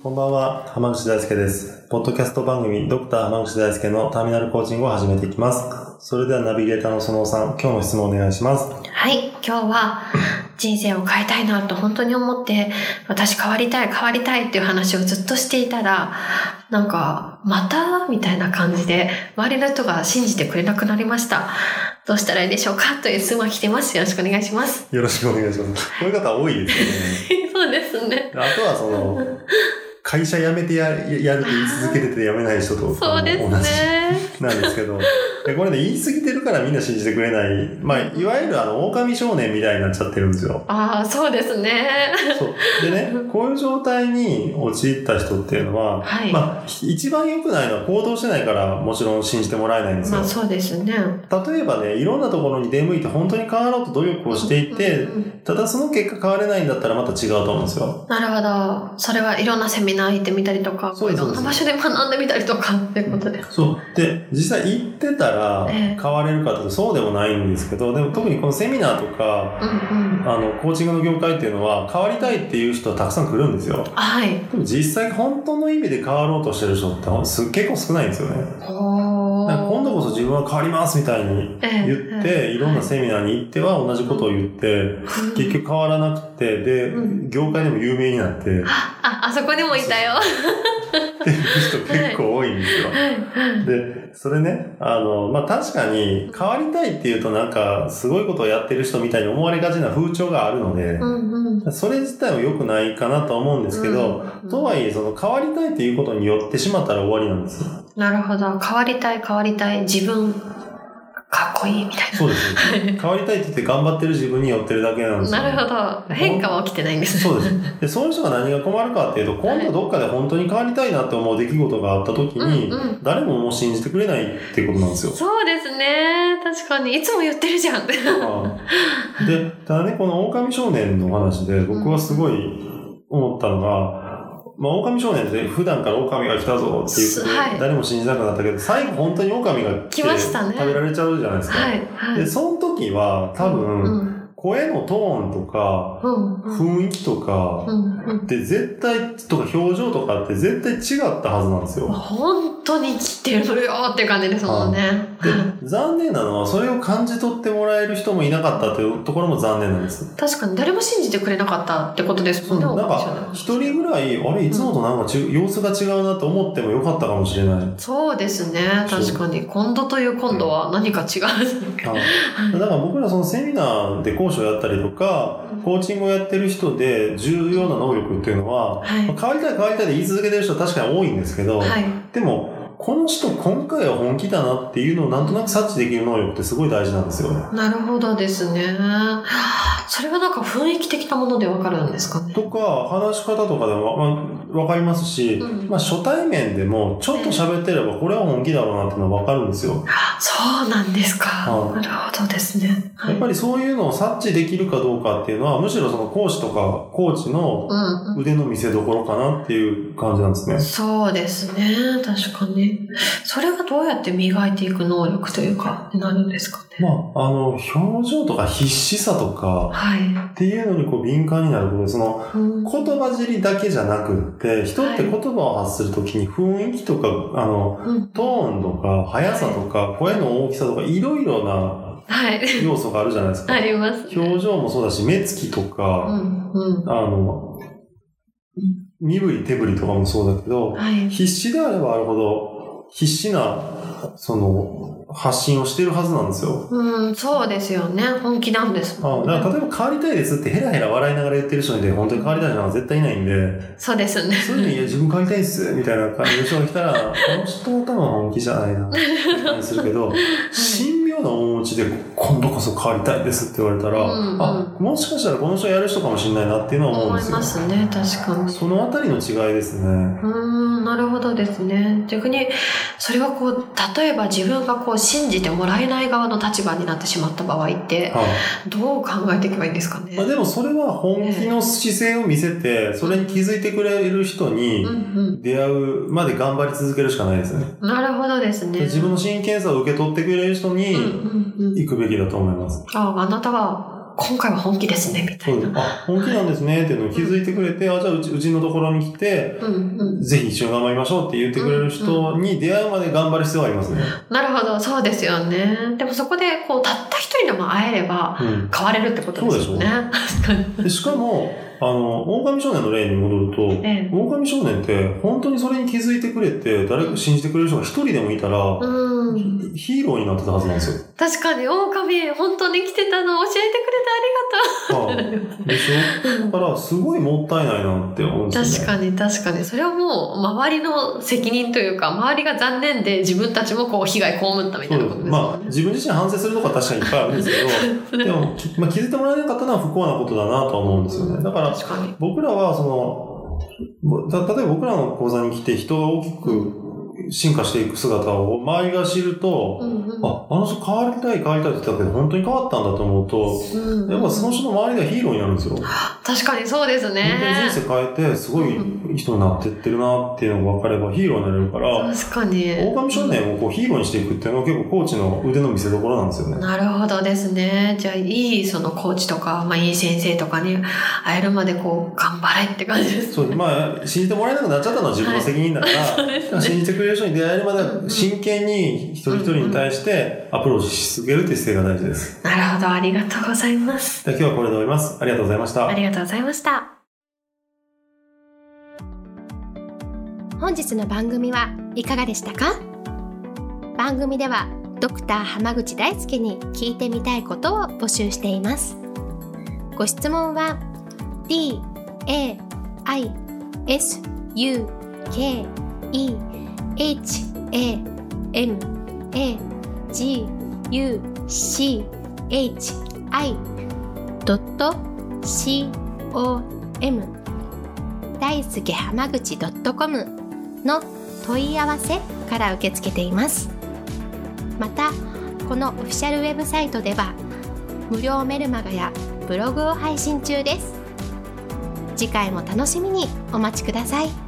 こんばんは、浜口大輔です。ポッドキャスト番組、ドクター浜口大輔のターミナルコーチングを始めていきます。それではナビゲーターのそのさん、今日も質問お願いします。はい、今日は人生を変えたいなと本当に思って、私変わりたい、変わりたいっていう話をずっとしていたら、なんか、またみたいな感じで、周りの人が信じてくれなくなりました。どうしたらいいでしょうか？という質問が来てます。よろしくお願いします。よろしくお願いします。こういう方多いですよね。そうですね。あとはその、会社辞めてややるって言い続けてて辞めない人とそうです同じね。なんですけど、でこれね、言い過ぎてるからみんな信じてくれない、まあ、いわゆるあの、狼少年みたいになっちゃってるんですよ。ああ、そうですね。そう。でね、こういう状態に陥った人っていうのは、はいまあ、一番良くないのは行動してないから、もちろん信じてもらえないんですよ。まあそうですね。例えばね、いろんなところに出向いて本当に変わろうと努力をしていて、うんうんうんただその結果変われないんだったらまた違うと思うんですよ。なるほど。それはいろんなセミナー行ってみたりとか、そうですいろんな場所で学んでみたりとかっていうことです。そう。で、実際行ってたらええ変われるかというとそうでもないんですけど、でも特にこのセミナーとか、うんうん。あの、コーチングの業界っていうのは変わりたいっていう人はたくさん来るんですよ。はい。でも実際本当の意味で変わろうとしてる人ってす結構少ないんですよね。今度こそ自分は変わりますみたいにええ言って、いろんなセミナーに行っては同じことを言って、結局変わらなくて、でう、業界でも有名になって、あ、あそこにもいたよ。人結構多いんですよ。で、それね、あの、まあ、確かに変わりたいっていうとなんかすごいことをやってる人みたいに思われがちな風潮があるので、うんうん。それ自体は良くないかなとは思うんですけど、うんとはいえ、その変わりたいっていうことによってしまったら終わりなんですよ。なるほど。変わりたい、変わりたい。自分、かっこいいみたいそうです。変わりたいって言って頑張ってる自分に寄ってるだけなんですよ。な。なるほど。変化は起きてないんですね。そうです。で、そういう人が何が困るかっていうと、今度どっかで本当に変わりたいなって思う出来事があった時に、うんうん誰ももう信じてくれないってことなんですよ。そうですね。確かに。いつも言ってるじゃん。で、ただね、この狼少年の話で僕はすごい思ったのが、まあ、狼少年って普段から狼が来たぞっていうことで、はい誰も信じなくなったけど、最後本当に狼が来て来ましたね食べられちゃうじゃないですか。はい。はい。で、その時は多分、うん。声のトーンとか。雰囲気とか、うん。うん。で絶対、とか表情とかって絶対違ったはずなんですよ。本当に来てるよって感じですもんね。で、残念なのは、それを感じ取ってもらえる人もいなかったというところも残念なんです。確かに誰も信じてくれなかったってことですもんね。なんか一人ぐらい、あれ、いつもとなんかち、様子が違うなと思ってもよかったかもしれない。そうですね。確かに。今度という今度は何か違う。だから僕らそのセミナーで講師をやったりとか、コーチングをやってる人で重要な能力っていうのは、はいまあ変わりたい変わりたいで言い続けてる人は確かに多いんですけど、はい。でも、この人今回は本気だなっていうのをなんとなく察知できる能力ってすごい大事なんですよ。なるほどですね。それはなんか雰囲気的なものでわかるんですかね？とか、話し方とかでもわ,、まあ、わかりますし、うんまあ初対面でもちょっと喋ってればこれは本気だろうなっていうのはわかるんですよ。そうなんですか。はいなるほどですね。はいやっぱりそういうのを察知できるかどうかっていうのは、むしろその講師とかコーチのうんうん。腕の見せ所かなっていう感じなんですね。そうですね。確かに。それがどうやって磨いていく能力というか、になるんですかね？まあ、あの、表情とか必死さとかはい。っていうのにこう敏感になることで、そのうん言葉尻だけじゃなくって、人って言葉を発するときに雰囲気とか、あの、うんトーンとか、速さとか、声の大きさとか、いろいろなはい。要素があるじゃないですか。あります。表情もそうだし、目つきとうか、ん。うん。あの、身振り手振りとかもそうだけど、はい。必死であればあるほど、必死な、その、発信をしてるはずなんですよ。うん、そうですよね。本気なんですもん、あだから例えば変わりたいですってヘラヘラ笑いながら言ってる人で本当に変わりたい人なんか絶対いないんで、そうですね。そういうのに、いや、自分変わりたいっす、みたいな感じの人が来たら、この人多分本気じゃないな、って感じするけど、神妙な面持ちで、今度こそ変わりたいですって言われたら、うんうんあ、もしかしたらこの人やる人かもしれないなっていうのは思うん思いですよ。ますね、確かに。そのあたりの違いですね。うーん、なるほどですね。逆に、それはこう、例えば自分がこう信じてもらえない側の立場になってしまった場合って、はい。どう考えていけばいいんですかね？まあ、でもそれは本気の姿勢を見せて、それに気づいてくれる人にうん出会うまで頑張り続けるしかないですよね。うん。なるほどですね。自分の真剣さを受け取ってくれる人にうんうんうん。行くべきだと思います。ああ、あなたは今回は本気ですね、みたいな。あ、本気なんですねっていうのを気づいてくれて、あ、じゃあうちうちのところに来て、うんうん。ぜひ一緒に頑張りましょうって言ってくれる人に出会うまで頑張る必要がありますね。なるほど、そうですよね。でもそこで、こう、たった一人でも会えれば、うん。変われるってことですよね。確かに。でしかも、あの、狼少年の例に戻ると、ええ狼少年って本当にそれに気づいてくれて、誰か信じてくれる人が一人でもいたら、うん。ヒーローになってたはずなんですよ。確かに、狼、本当に来てたの教えてくれてありがとう。ああでしょ？だから、すごいもったいないなって思うんですよね。確かに確かに。それはもう、周りの責任というか、周りが残念で自分たちもこう、被害被ったみたいなことですよね。まあ、自分自身反省するとこは確かにいっぱいあるんですけど、でも、きまあ、気づいてもらえなかったのは不幸なことだなとは思うんですよね。だから、確かに。僕らは、その、た例えば僕らの講座に来て人が大きく進化していく姿を周りが知ると、うんうんあ、あの人変わりたい変わりたいって言ってたけど、本当に変わったんだと思うと、うんやっぱその人の周りがヒーローになるんですよ。確かにそうですね。人生変えて、すごい人になってってるなっていうのが分かればヒーローになれるから、確かに。狼少年をこうヒーローにしていくっていうのは結構コーチの腕の見せ所なんですよね。なるほどですね。じゃあ、いいそのコーチとか、まあいい先生とかに会えるまでこう、頑張れって感じです。そう、まあ、信じてもらえなくなっちゃったのは自分の責任だから、そうですね信じてくれる人に出会えるまで真剣に一人一人に対してアプローチし続けるっていう姿勢が大事です。なるほど、ありがとうございます。では今日はこれで終わります。ありがとうございましたあ。りがとうございました。本日の番組はいかがでしたか？番組ではドクター濱口大輔に聞いてみたいことを募集していますご質問は d a i s u k e h a m a g u c h i c o m 大輔濱口 .com の問い合わせから受け付けています。またこのオフィシャルウェブサイトでは無料メルマガやブログを配信中です。次回も楽しみにお待ちください。